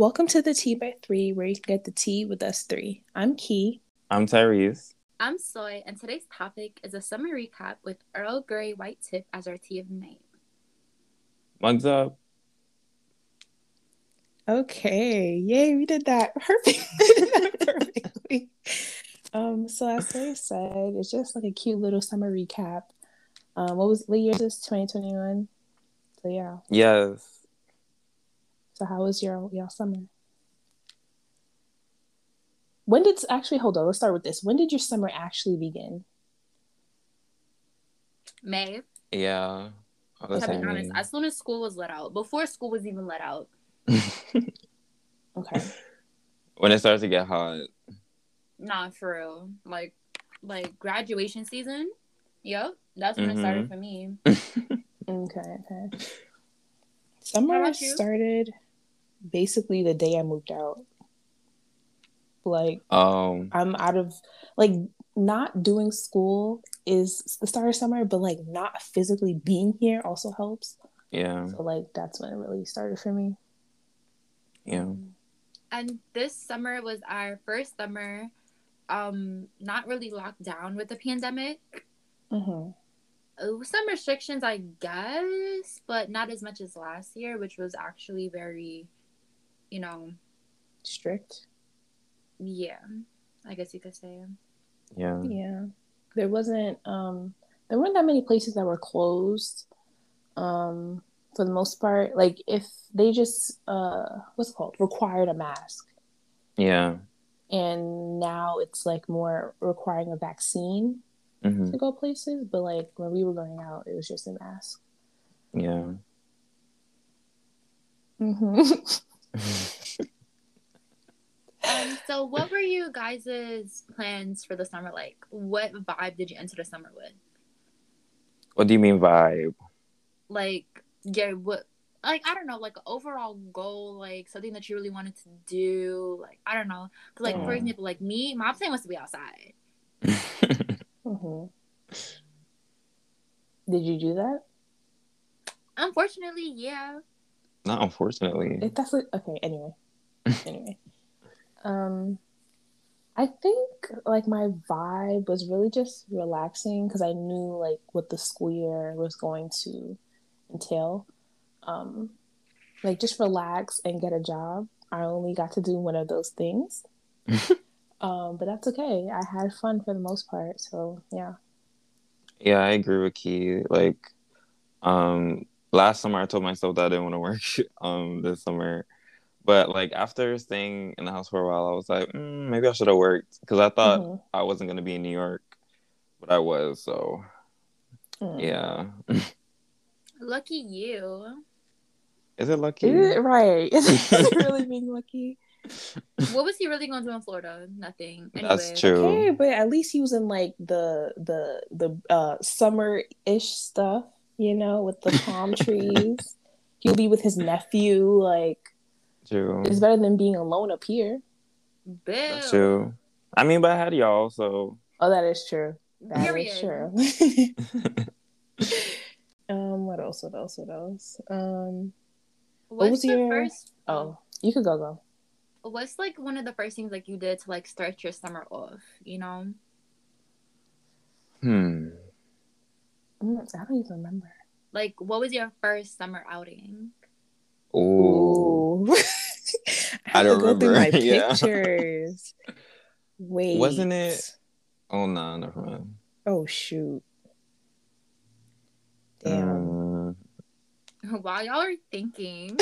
Welcome to the Tea by Three, where you can get the tea with us three. I'm Key. I'm Tyrese. I'm Soy, and today's topic is a summer recap with Earl Grey White Tip as our tea of the night. Mugs up. Okay, yay, we did that perfect. we did that perfectly. Um, so as I said, it's just like a cute little summer recap. Um, what was what year is this? 2021. So yeah. Yes. So how was your y'all summer? When did actually hold on? Let's start with this. When did your summer actually begin? May. Yeah. I To be honest, as soon as school was let out, before school was even let out, Okay. when it starts to get hot. nah, for real. Like, like graduation season. Yep, that's when it mm-hmm. started for me. Okay. Okay. Summer about you? started basically the day I moved out. Like Um. I'm out of like not doing school is the start of summer, but like not physically being here also helps. Yeah. So like that's when it really started for me. Yeah. And this summer was our first summer, um, not really locked down with the pandemic. Mm-hmm. Uh, some restrictions, I guess, but not as much as last year, which was actually very, you know, Strict. yeah, I guess you could say. Yeah. Yeah. There wasn't um there weren't that many places that were closed. Um for the most part. Like if they just uh what's it called? Required a mask. Yeah. And now it's like more requiring a vaccine hmm to go places. But like when we were going out, it was just a mask. Yeah. Mm-hmm. Um, so what were you guys' plans for the summer like? What vibe did you enter the summer with? what do you mean vibe? Like, yeah, what? Like I don't know, like overall goal, like something that you really wanted to do. Like I don't know, 'Cause, like for example, like me, my plan was to be outside. mm-hmm. Did you do that? Unfortunately, yeah. Not unfortunately. That's like okay, anyway. anyway. Um I think like my vibe was really just relaxing because I knew like what the school year was going to entail. Um like just relax and get a job. I only got to do one of those things. um, but that's okay. I had fun for the most part. So yeah. Yeah, I agree with Key. Like, um, last summer I told myself that I didn't want to work. Um, this summer, but like after staying in the house for a while, I was like, mm, maybe I should have worked because I thought Mhm. I wasn't gonna be in New York, but I was. So Mm. yeah, Lucky you. is it lucky? Is it right? Is it really being lucky? what was he really going to do in Florida? Nothing. That's true. Okay, but at least he was in like the the the uh summer ish stuff, you know, with the palm trees. He'll be with his nephew. Like True. it's better than being alone up here. Bill. True. I mean, but I had y'all, so Oh, that is true. That is Period. true. um, what else? What else? What else? Um, What's was your- first? oh, you could go go. What's like one of the first things like you did to like start your summer off? You know. hmm. Mm, I don't even remember. Like, what was your first summer outing? Ooh. Ooh. I don't have to go through remember. my Yeah. pictures. Wait, Wasn't it- Oh no, never mind. Oh shoot! Damn. Mm, While y'all are thinking,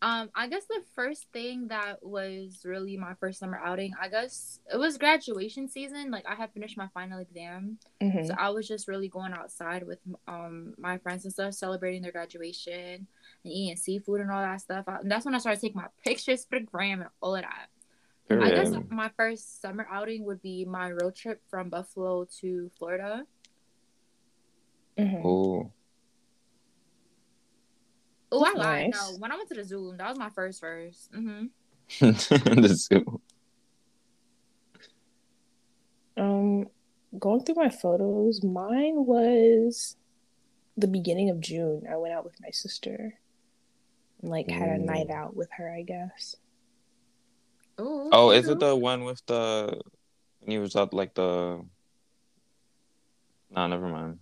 um, I guess the first thing that was really my first summer outing, I guess it was graduation season. Like I had finished my final exam, Mhm. so I was just really going outside with um my friends and stuff, celebrating their graduation and eating seafood and all that stuff. I, and that's when I started taking my pictures for the gram and all of that. I guess my first summer outing would be my road trip from Buffalo to Florida. Mhm. Ooh. Oh, I lied. nice. No, when I went to the zoo, that was my first first. hmm the zoo. Um, going through my photos, mine was the beginning of June. I went out with my sister. and like had a night out with her. I guess. Ooh, Oh, is it the one with the? When you was at like the. Nah, never mind.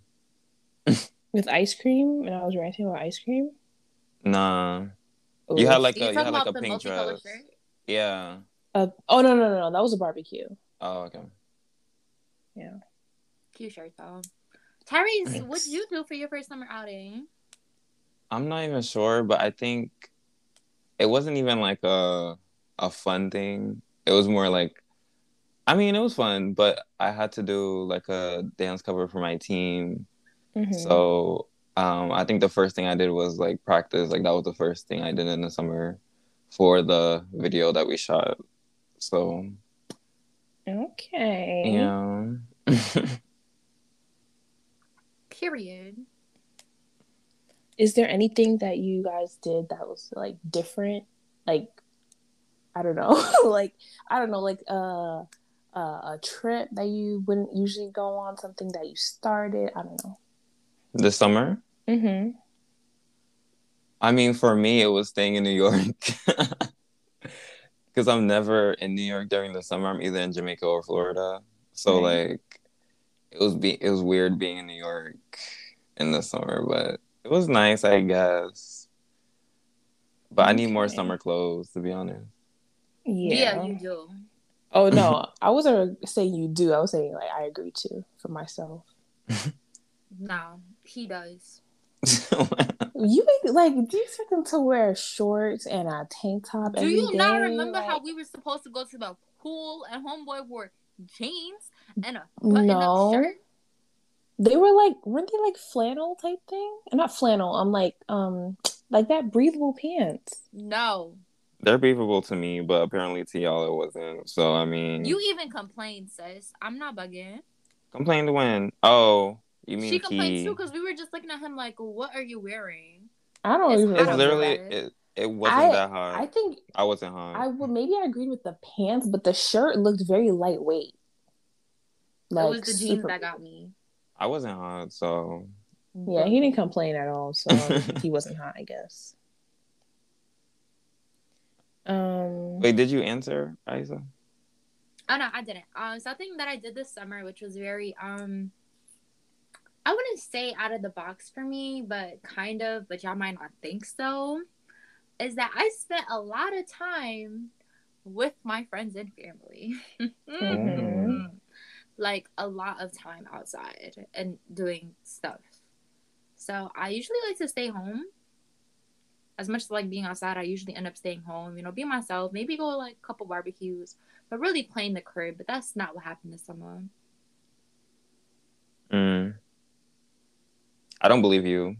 With ice cream, and I was ranting about ice cream. Nah, you had like a you talking had like about a the pink multicolored dress. shirt? Yeah. Uh, oh no no no no! That was a barbecue. Oh, okay. Yeah. Cute shirt though. Tyrese, Thanks. what did you do for your first summer outing? I'm not even sure, but I think it wasn't even like a a fun thing. It was more like I mean, it was fun, but I had to do like a dance cover for my team. Mhm. So, um I think the first thing I did was like practice. Like that was the first thing I did in the summer for the video that we shot. So, okay. yeah. Period. Is there anything that you guys did that was like different? Like, I don't know, like I don't know, like uh, uh, a trip that you wouldn't usually go on, something that you started. I don't know. This summer? Mm-hmm. I mean, for me, it was staying in New York. Because I'm never in New York during the summer. I'm either in Jamaica or Florida. So Right. like, it was be it was weird being in New York in the summer, but it was nice, I guess. But I need more summer clothes, to be honest. Yeah. Yeah, you do. Oh no, I wasn't saying you do. I was saying like I agree to for myself. No, he does. You like do you expect them to wear shorts and a tank top? Do every you not day? remember how we were supposed to go to the pool and homeboy wore jeans and a button No. up shirt? they were like weren't they like flannel type thing? Not flannel. I'm like um like that breathable pants. No. They're breathable to me, but apparently to y'all it wasn't. So I mean, You even complained, sis. I'm not bugging. complained when? Oh, you mean She complained Key. too because we were just looking at him like, what are you wearing? I don't It's even. It's literally it. It wasn't I- that hot. I think I wasn't hot. I would maybe I agreed with the pants, but the shirt looked very lightweight. it was the jeans super- that got me. I wasn't hot, so Yeah, he didn't complain at all, so he wasn't hot, I guess. Um, wait. Did you answer, Isa? Oh no, I didn't. Um, something that I did this summer, which was very um, I wouldn't say out of the box for me, but kind of. But y'all might not think so. Is that I spent a lot of time with my friends and family. Mhm. Like a lot of time outside and doing stuff. So I usually like to stay home. As much as like being outside, I usually end up staying home. You know, be myself. Maybe go like a couple barbecues but really playing the crib. But that's not what happened this summer. Mm. I don't believe you.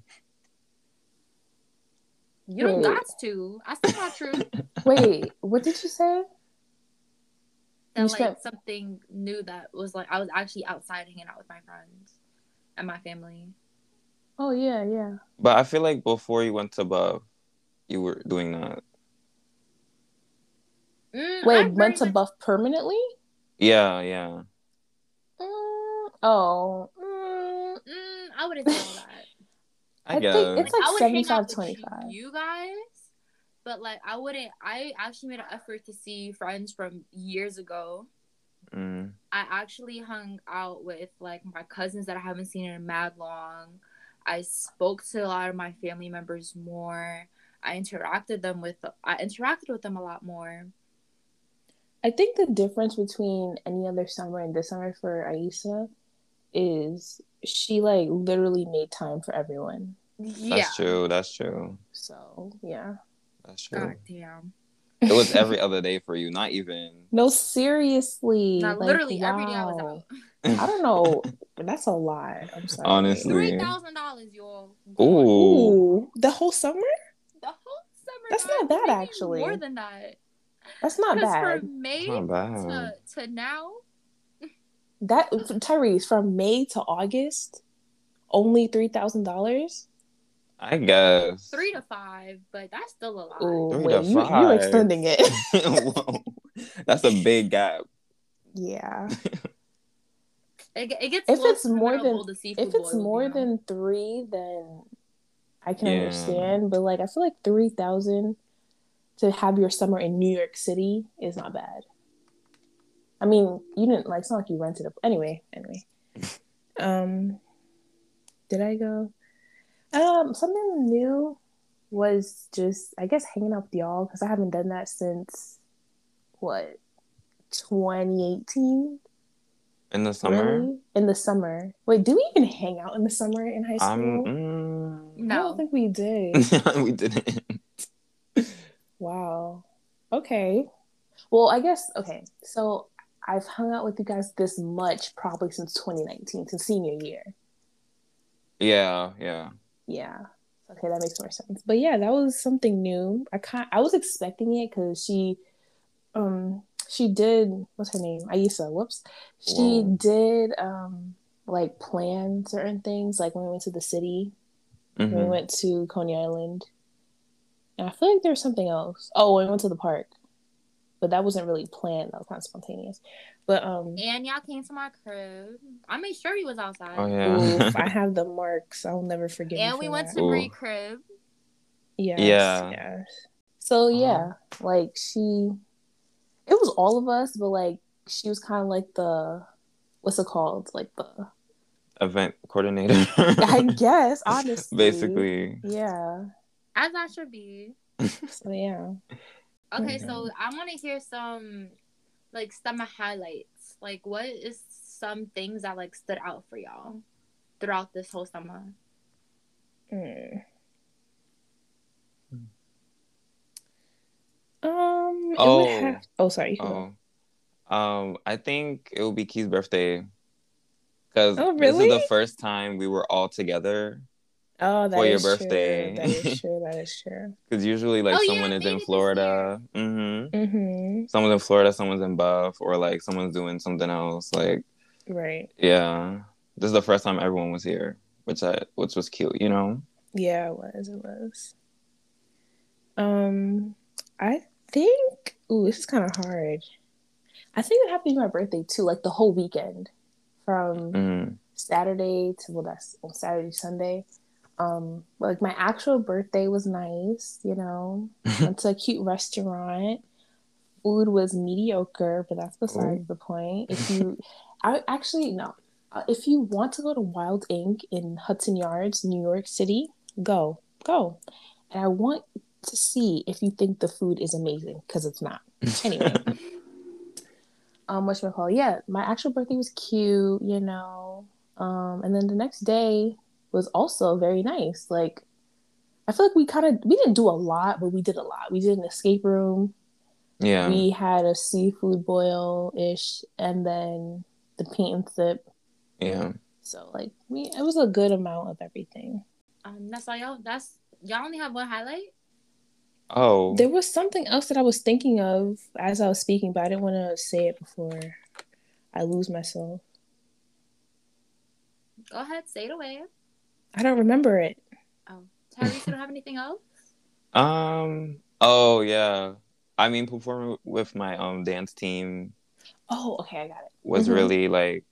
You don't Wait. got to. I said my truth. wait, what did you say? That You like spent- something new that was like I was actually outside hanging out with my friends and my family. Oh yeah, yeah. But I feel like before you went to Buff, you were doing that. Mm, I Wait, went to much- Buff permanently? Yeah, yeah. Mm, oh, mm, Mm, I wouldn't say that. I, I guess. think it's like I would hang 75, out 25. You guys, but like I wouldn't. I actually made an effort to see friends from years ago. Mm. I actually hung out with like my cousins that I haven't seen in a mad long. I spoke to a lot of my family members more. I interacted them with I interacted with them a lot more. I think the difference between any other summer and this summer for Aisa is she like literally made time for everyone. Yeah. That's true. That's true. So yeah. That's true. God damn. It was every other day for you, not even. No, seriously. Not like, literally every day I was out. I don't know. but That's a lot. I'm sorry. Honestly. Three thousand dollars, y'all. Ooh. Ooh, the whole summer? The whole summer. That's not bad, actually. More than that. That's not bad. from May Not bad. to, to now, That Tyrese from May to August, only three thousand dollars. I guess. three to five, but that's still a lot. Oh Three wait, to you you're extending it. Whoa. That's a big gap. yeah. It, it gets If it's more than- bowl of If it's boils, more you know? than three, then I can Yeah. understand, but like I feel like three thousand to have your summer in New York City is not bad. I mean, you didn't like. It's not like you rented a. Anyway, anyway. Um, did I go? Um, something new was just I guess hanging out with y'all because I haven't done that since what 2018 In the summer, really in the summer wait do we even hang out in the summer in high school I'm. Mm, I don't think we did we didn't. wow okay well I guess okay so I've hung out with you guys this much probably since 2019 since senior year. Yeah, yeah. yeah. Okay that makes more sense. But yeah that was something new. I kind i was expecting it because she um she did what's her name? Aisa whoops. She Whoa. did um like plan certain things like when we went to the city. When we went to coney island. And i feel like there was something else. Oh when we went to the park but that wasn't really planned that was kind of spontaneous but um And y'all came to my crib. I made sure he was outside. Oh yeah. oof, i have the marks i'll never forget you and we went that. to Bree Ooh. crib. Yes, Yeah. Yes. So yeah, like she, it was all of us, but like she was kind of like the, what's it called? Like the, Event coordinator. I guess honestly, Basically. Yeah. As I should be. So yeah. Okay, so I want to hear some like summer highlights. Like, what is some things that like stood out for y'all throughout this whole summer? Mm. Um. Oh. have- oh, sorry. you can go. Oh. Um, I think it will be Key's birthday. Because Oh, this is the first time we were all together. Oh, that For your is true. birthday. That is true. That is true. Because usually, like, Oh, someone I is in Florida. Mm-hmm. Mm-hmm. Someone's in Florida, someone's in Buff, or like someone's doing something else. Like, Right. yeah. This is the first time everyone was here, which I which was cute, you know? Yeah, it was. It was. Um, I think. Ooh, this is kind of hard. I think it happened to be my birthday too, like the whole weekend, from Mm. Saturday to well, that's on Saturday Sunday. Um, like my actual birthday was nice. You know, went to a cute restaurant. Food was mediocre, but that's besides the point. If you, I actually no. Uh, if you want to go to Wild Ink in Hudson Yards, New York City, go, go. And I want to see if you think the food is amazing because it's not. Anyway, um, what call? Yeah, my actual birthday was cute, you know. Um, and then the next day was also very nice. Like, I feel like we kind of we didn't do a lot, but we did a lot. We did an escape room. yeah. We had a seafood boil ish, and then the paint and sip. yeah. So like we, it was a good amount of everything. Um, that's all y'all. That's y'all only have one highlight. Oh. There was something else that I was thinking of as I was speaking, but I didn't want to say it before I lose myself. Go ahead, say it away. I don't remember it. Oh, Tyrese, you don't have anything else? Um. Oh yeah. I mean, performing with my um dance team Oh, okay, I got it. was Mhm. really like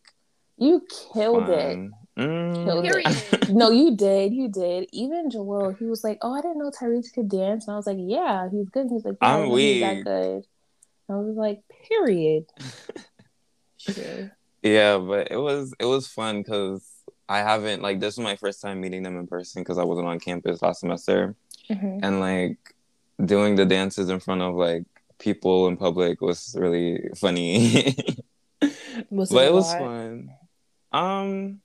You killed it. Mm. Killed it. No, you did. You did. Even Joel, he was like, "Oh, I didn't know Tyrese could dance," and I was like, "Yeah, he's good." He's like, yeah, I I'm didn't know he's that weak. good." I was like, "Period." Sure. Yeah, but it was it was fun because I haven't like this was my first time meeting them in person because I wasn't on campus last semester, Mhm. and like doing the dances in front of like people in public was really funny. Was but it was lot? fun. Um,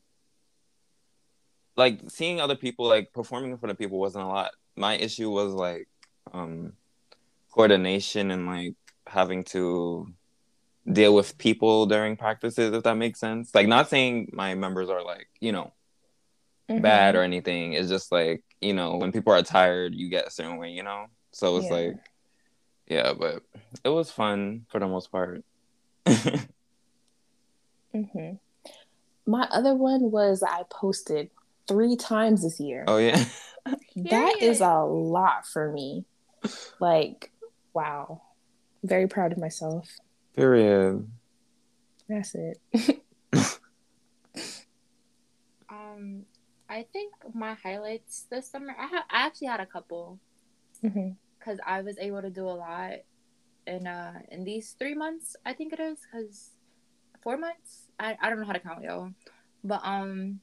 like seeing other people like performing in front of people wasn't a lot. My issue was like um coordination and like having to deal with people during practices if that makes sense. Like not saying my members are like, you know, Mhm. bad or anything. It's just like, you know, when people are tired, you get a certain way, you know? So it's Yeah. like yeah, but it was fun for the most part. hmm My other one was I posted three times this year. oh yeah. that is a lot for me. Like, wow. Very proud of myself. Period. That's it. Um, I think my highlights this summer, I have I actually had a couple because I was able to do a lot in uh in these three months. I think it is because four months. I I don't know how to count y'all, but um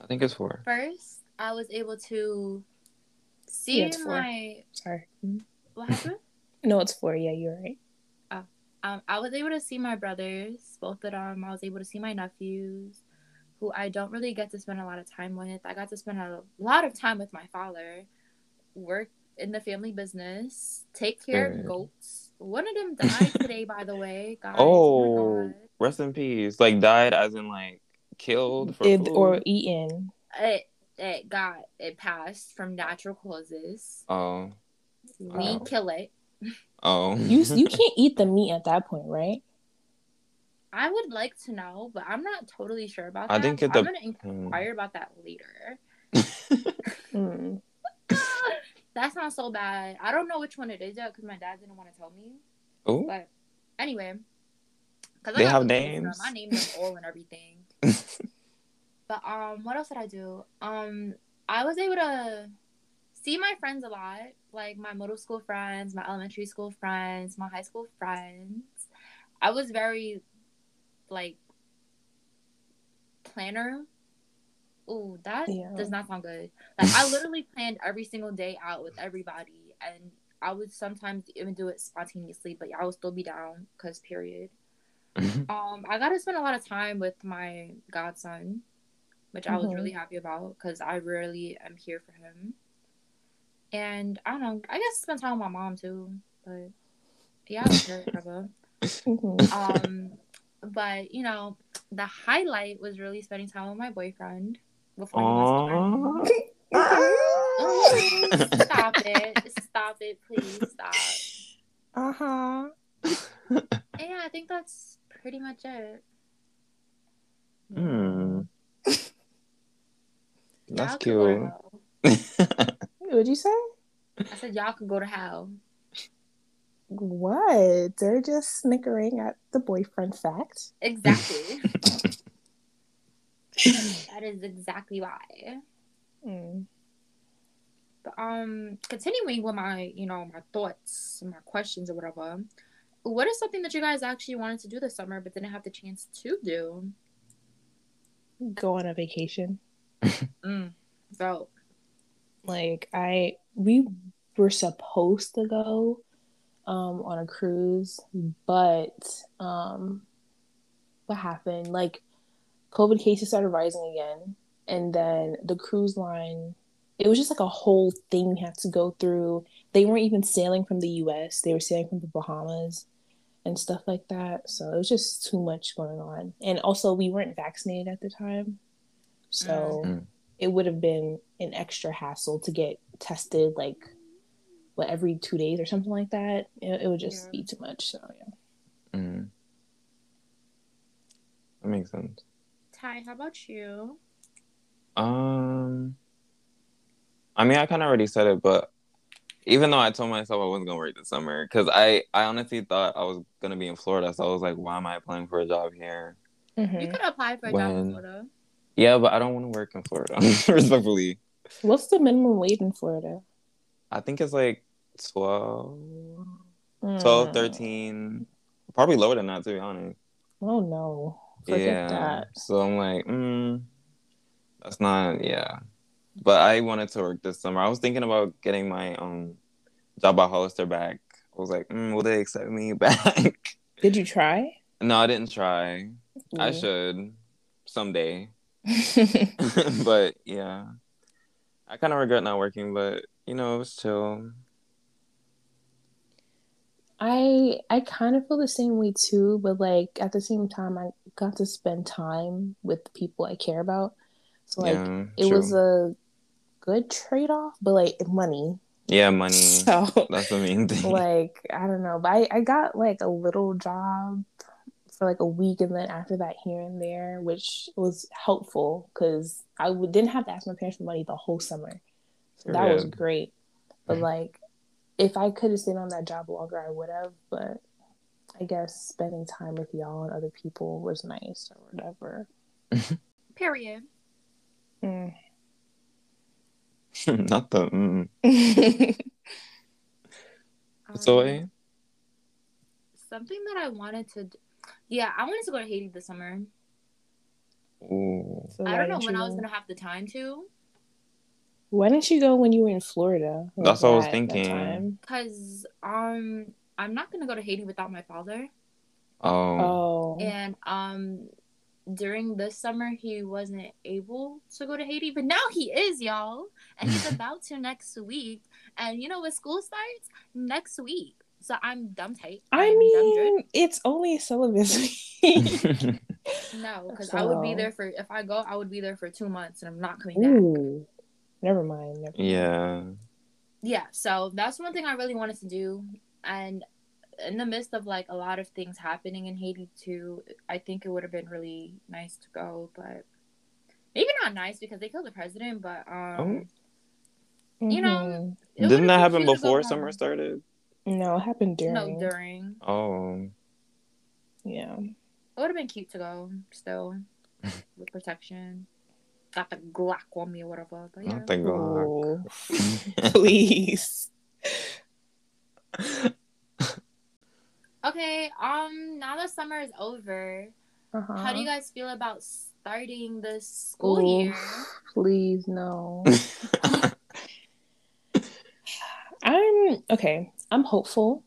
I think it's four. first I was able to see Yeah, it's four. my Sorry. Mhm. what happened. No, it's four. Yeah, you're right. Um, I was able to see my brothers, both of them. I was able to see my nephews, who I don't really get to spend a lot of time with. I got to spend a lot of time with my father, work in the family business, take care Good. of goats. One of them died today, by the way, guys. Oh, my God. rest in peace. Like died as in like killed for It, food? or eaten. It, it got, it passed from natural causes. oh We Oh. kill it. Oh You you can't eat the meat at that point, right? I would like to know, but I'm not totally sure about that. I think so it I'm going to Hmm. inquire about that later. Mm. that sounds so bad. I don't know which one it is yet because my dad didn't want to tell me. oh But anyway, because They have names? My name is all and everything. but um, what else did I do? Um, I was able to see my friends a lot, like my middle school friends, my elementary school friends, my high school friends. I was very like planner. Oh, that Yeah. does not sound good. Like I literally planned every single day out with everybody, and I would sometimes even do it spontaneously, but I would still be down because period. Um, I got to spend a lot of time with my godson, which I was Mhm. really happy about because I rarely am here for him. And I don't know, I guess spend time with my mom too, but yeah, I was. Mhm. Um, but you know, the highlight was really spending time with my boyfriend before he Aww. Stop it! Stop it! Please stop. Uh huh. Yeah, I think that's pretty much it. Hmm. That's Y'all could go to cute. hell. What'd you say? I said y'all could go to hell. What? They're just snickering at the boyfriend fact. Exactly. that is exactly why. Mm. But um, continuing with my, you know, my thoughts and my questions or whatever. What is something that you guys actually wanted to do this summer but didn't have the chance to do? Go on a vacation. Mm. So, Like I, we were supposed to go um, on a cruise, but um, what happened? Like COVID cases started rising again, and then the cruise line. It was just like a whole thing we had to go through. They weren't even sailing from the U.S. They were sailing from the Bahamas and stuff like that. So it was just too much going on. And also, we weren't vaccinated at the time, so Mm. It would have been an extra hassle to get tested like what every two days or something like that. It, it would just Yeah. be too much. So yeah. Mm. That makes sense. Ty, how about you? Um, I mean, I kind of already said it, but even though I told myself I wasn't gonna work this summer, because I I honestly thought I was gonna be in Florida, so I was like, why am I applying for a job here? You Mhm. could apply for a job in Florida. Yeah, but I don't want to work in Florida, respectfully. What's the minimum wage in Florida? I think it's like 12, Mm. 12 13, probably lower than that, to be honest. Oh no. Forget yeah. that. So I'm like, mm, that's not, yeah. But I wanted to work this summer. I was thinking about getting my um job at Hollister back. I was like, mm, will they accept me back? Did you try? no, I didn't try. I Mm. should someday. but yeah, I kind of regret not working, but you know, it was chill. I I kind of feel the same way too, but like at the same time, I got to spend time with the people I care about. So like yeah, it true. was a good trade off, but like money. yeah, money. So That's the main thing. like I don't know, but I, I got like a little job for like a week, and then after that here and there, which was helpful because I w- didn't have to ask my parents for money the whole summer. So that was great. But like, if I could have stayed on that job longer, I would have. But I guess spending time with y'all and other people was nice or whatever. Period. Mm. Not the. Mm. Um, So, eh? something that I wanted to, yeah, I wanted to go to Haiti this summer. Ooh. So I don't know when you I was gonna have the time to, Why didn't you go when you were in Florida? like That's what I was that- that thinking. cause um, I'm not gonna go to Haiti without my father, Oh. Oh. and um, during this summer he wasn't able to go to Haiti, but now he is, y'all, and he's about to next week. And you know when school starts next week, so I'm dumb tight. I I'm mean, it's only a syllabus. No, because I would be there for if I go, I would be there for two months, and I'm not coming back. Never mind. Never mind. yeah. Yeah, so that's one thing I really wanted to do, and in the midst of like a lot of things happening in Haiti too, I think it would have been really nice to go, but maybe not nice because they killed the president, but um, You know, Mhm. Didn't that happen cute to go before summer started? No, it happened during. no during. Oh. Yeah. It would have been cute to go still with protection. Got the Glock on me or whatever, but yeah. Not the Glock. Oh, please. Okay, um, now that summer is over, Uh-huh. how do you guys feel about starting the school Ooh. year? Please, no. I'm okay. I'm hopeful.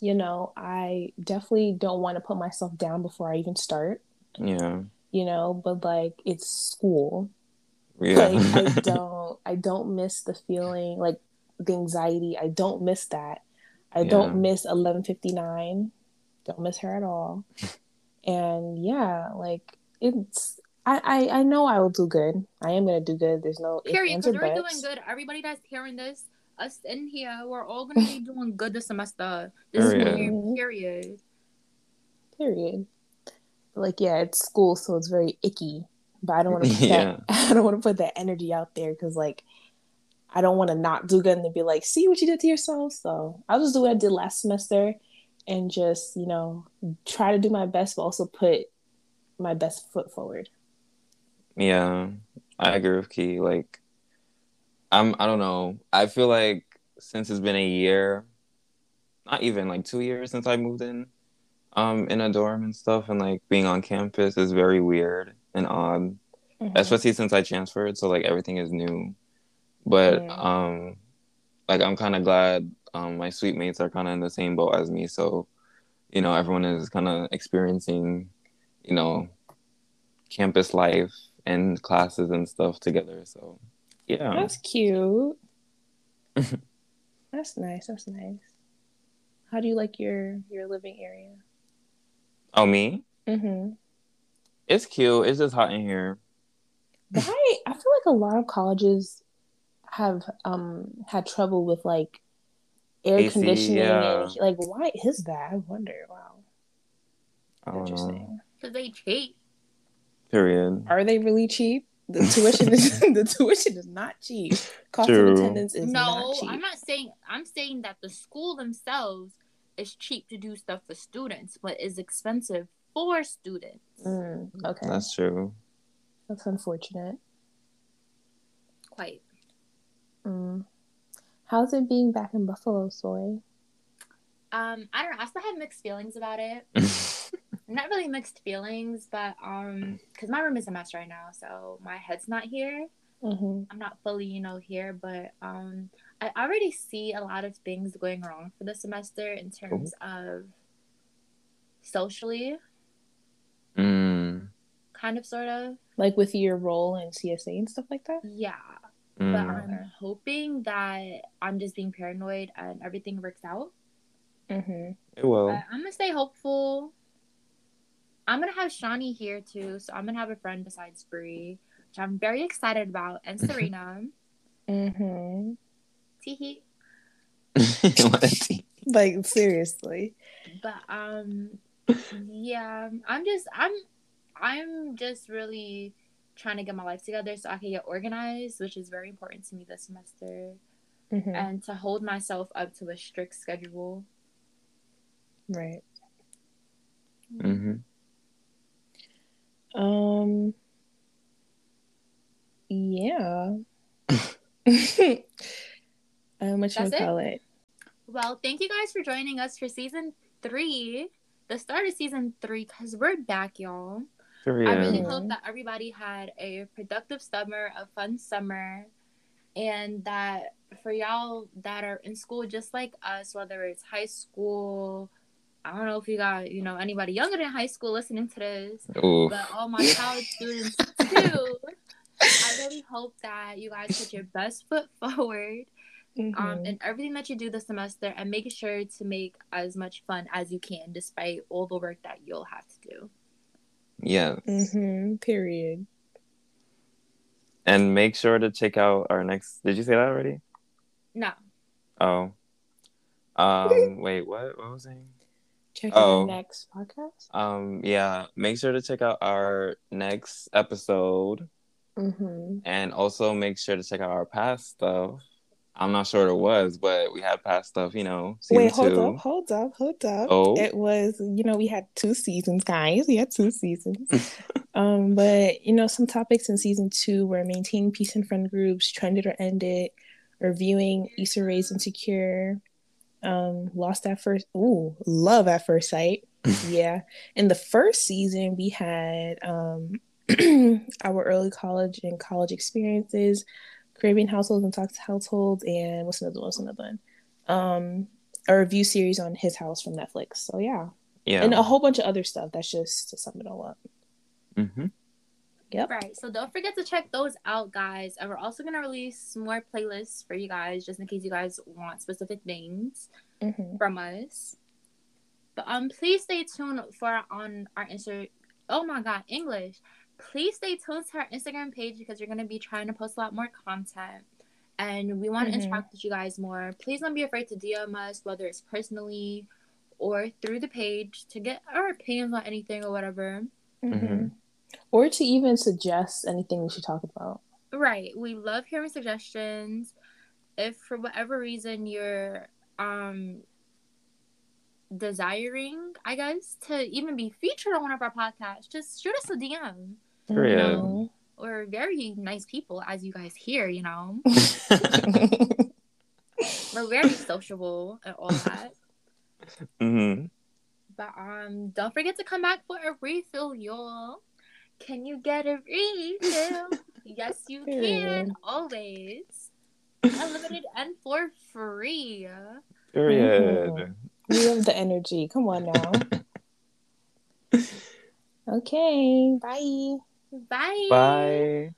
You know, I definitely don't want to put myself down before I even start, yeah. you know, but like it's school. Yeah. Like I don't I don't miss the feeling, like the anxiety. I don't miss that. I Yeah. don't miss 1159. Don't miss her at all. and yeah, like it's I, I I know I will do good. I am gonna do good. There's no ifs, Period. ands, Because or we're doing good. Everybody that's hearing this, us in here, we're all gonna be doing good this semester. This Period. school year, period. Period. But like yeah, it's school, so it's very icky. But I don't want to put Yeah. that. I don't want to put that energy out there because like I don't want to not do good and then be like, see what you did to yourself. So I'll just do what I did last semester and just you know try to do my best, but also put my best foot forward. Yeah, I agree with Key. Like, I'm. I don't know. I feel like since it's been a year, not even like two years since I moved in, um, in a dorm and stuff, and like being on campus is very weird and odd, Mhm. especially since I transferred. So like everything is new, but Yeah. um, like I'm kind of glad um my suite mates are kind of in the same boat as me. So, you know, everyone is kind of experiencing, you know, campus life and classes and stuff together. So, yeah. That's cute. that's nice. That's nice. How do you like your your living area? Oh, me? Mm-hmm. It's cute. It's just hot in here. I I feel like a lot of colleges have um had trouble with like air AC, conditioning yeah. and like why is that? I wonder. Wow, I don't interesting. Because they cheat. Period. Are they really cheap? The tuition is the tuition is not cheap. Cost True. of attendance is no, not cheap. No, I'm not saying. I'm saying that the school themselves is cheap to do stuff for students, but is expensive for students. Mm, okay, that's, true. That's unfortunate. Quite. Mm. How's it being back in Buffalo, Soy? Um, I don't know. I still have mixed feelings about it. Not really mixed feelings, but um, because my room is a mess right now, so my head's not here. Mm-hmm. I'm not fully, you know, here, but um, I already see a lot of things going wrong for the semester in terms of socially, mm, kind of, sort of. Like with your role in CSA and stuff like that. Yeah, but mm. I'm hoping that I'm just being paranoid and everything works out. Mm-hmm. It will. But I'm gonna stay hopeful. I'm gonna have Shawnee here too, so I'm gonna have a friend besides Bree, which I'm very excited about, and Serena. Mm-hmm. Teehee. What. Like seriously. But um, yeah, I'm just I'm I'm just really trying to get my life together so I can get organized, which is very important to me this semester, Mm-hmm. and to hold myself up to a strict schedule. Right. hmm Um. Yeah. um, what you That's call it? Well, thank you guys for joining us for season three, the start of season three, because we're back, y'all. I really hope that everybody had a productive summer, a fun summer, and that for y'all that are in school just like us, whether it's high school, I don't know if you got, you know, anybody younger than high school listening to this, Ooh. but all my college students too. I really hope that you guys put your best foot forward um, Mhm. in everything that you do this semester and make sure to make as much fun as you can despite all the work that you'll have to do. Yes. Mhm. Period. And make sure to check out our next. Did you say that already? No. Oh. Um. wait. What? What was I saying? Check Oh. out the next podcast. Um. Yeah. Make sure to check out our next episode, Mm-hmm. and also make sure to check out our past stuff. I'm not sure what it was, but we had past stuff. You know. Wait, hold two. up, hold up, hold up. Oh. It was, you know, we had two seasons, guys. We had two seasons. um, but you know, some topics in season two were maintaining peace in friend groups, trended or ended, reviewing Issa Rae's Insecure, um, lost at first ooh, love at first sight. yeah. In the first season we had um our early college and college experiences, Caribbean households and toxic households, and what's another one? What's another one? Um, a review series on his house from Netflix. So yeah, Yeah. and a whole bunch of other stuff. That's just to sum it all up. hmm Yep. Right. So don't forget to check those out, guys. And we're also gonna release more playlists for you guys, just in case you guys want specific things hmm from us. But um, please stay tuned for on our Insta. Oh my God, English! Please stay tuned to our Instagram page because we're gonna be trying to post a lot more content, and we want to Mhm. interact with you guys more. Please don't be afraid to DM us, whether it's personally or through the page, to get our opinions on anything or whatever. hmm Mhm. Or to even suggest anything we should talk about. Right. We love hearing suggestions. If for whatever reason you're um desiring, I guess, to even be featured on one of our podcasts, just shoot us a DM. Period. Mhm. We're very nice people, as you guys hear, you know. We're very sociable and all that. hmm But um don't forget to come back for a refill, y'all. Can you get a refill? yes, you can. Always. Unlimited and for free. Period. Mhm. We have the energy. Come on now. okay. Bye. Bye. Bye.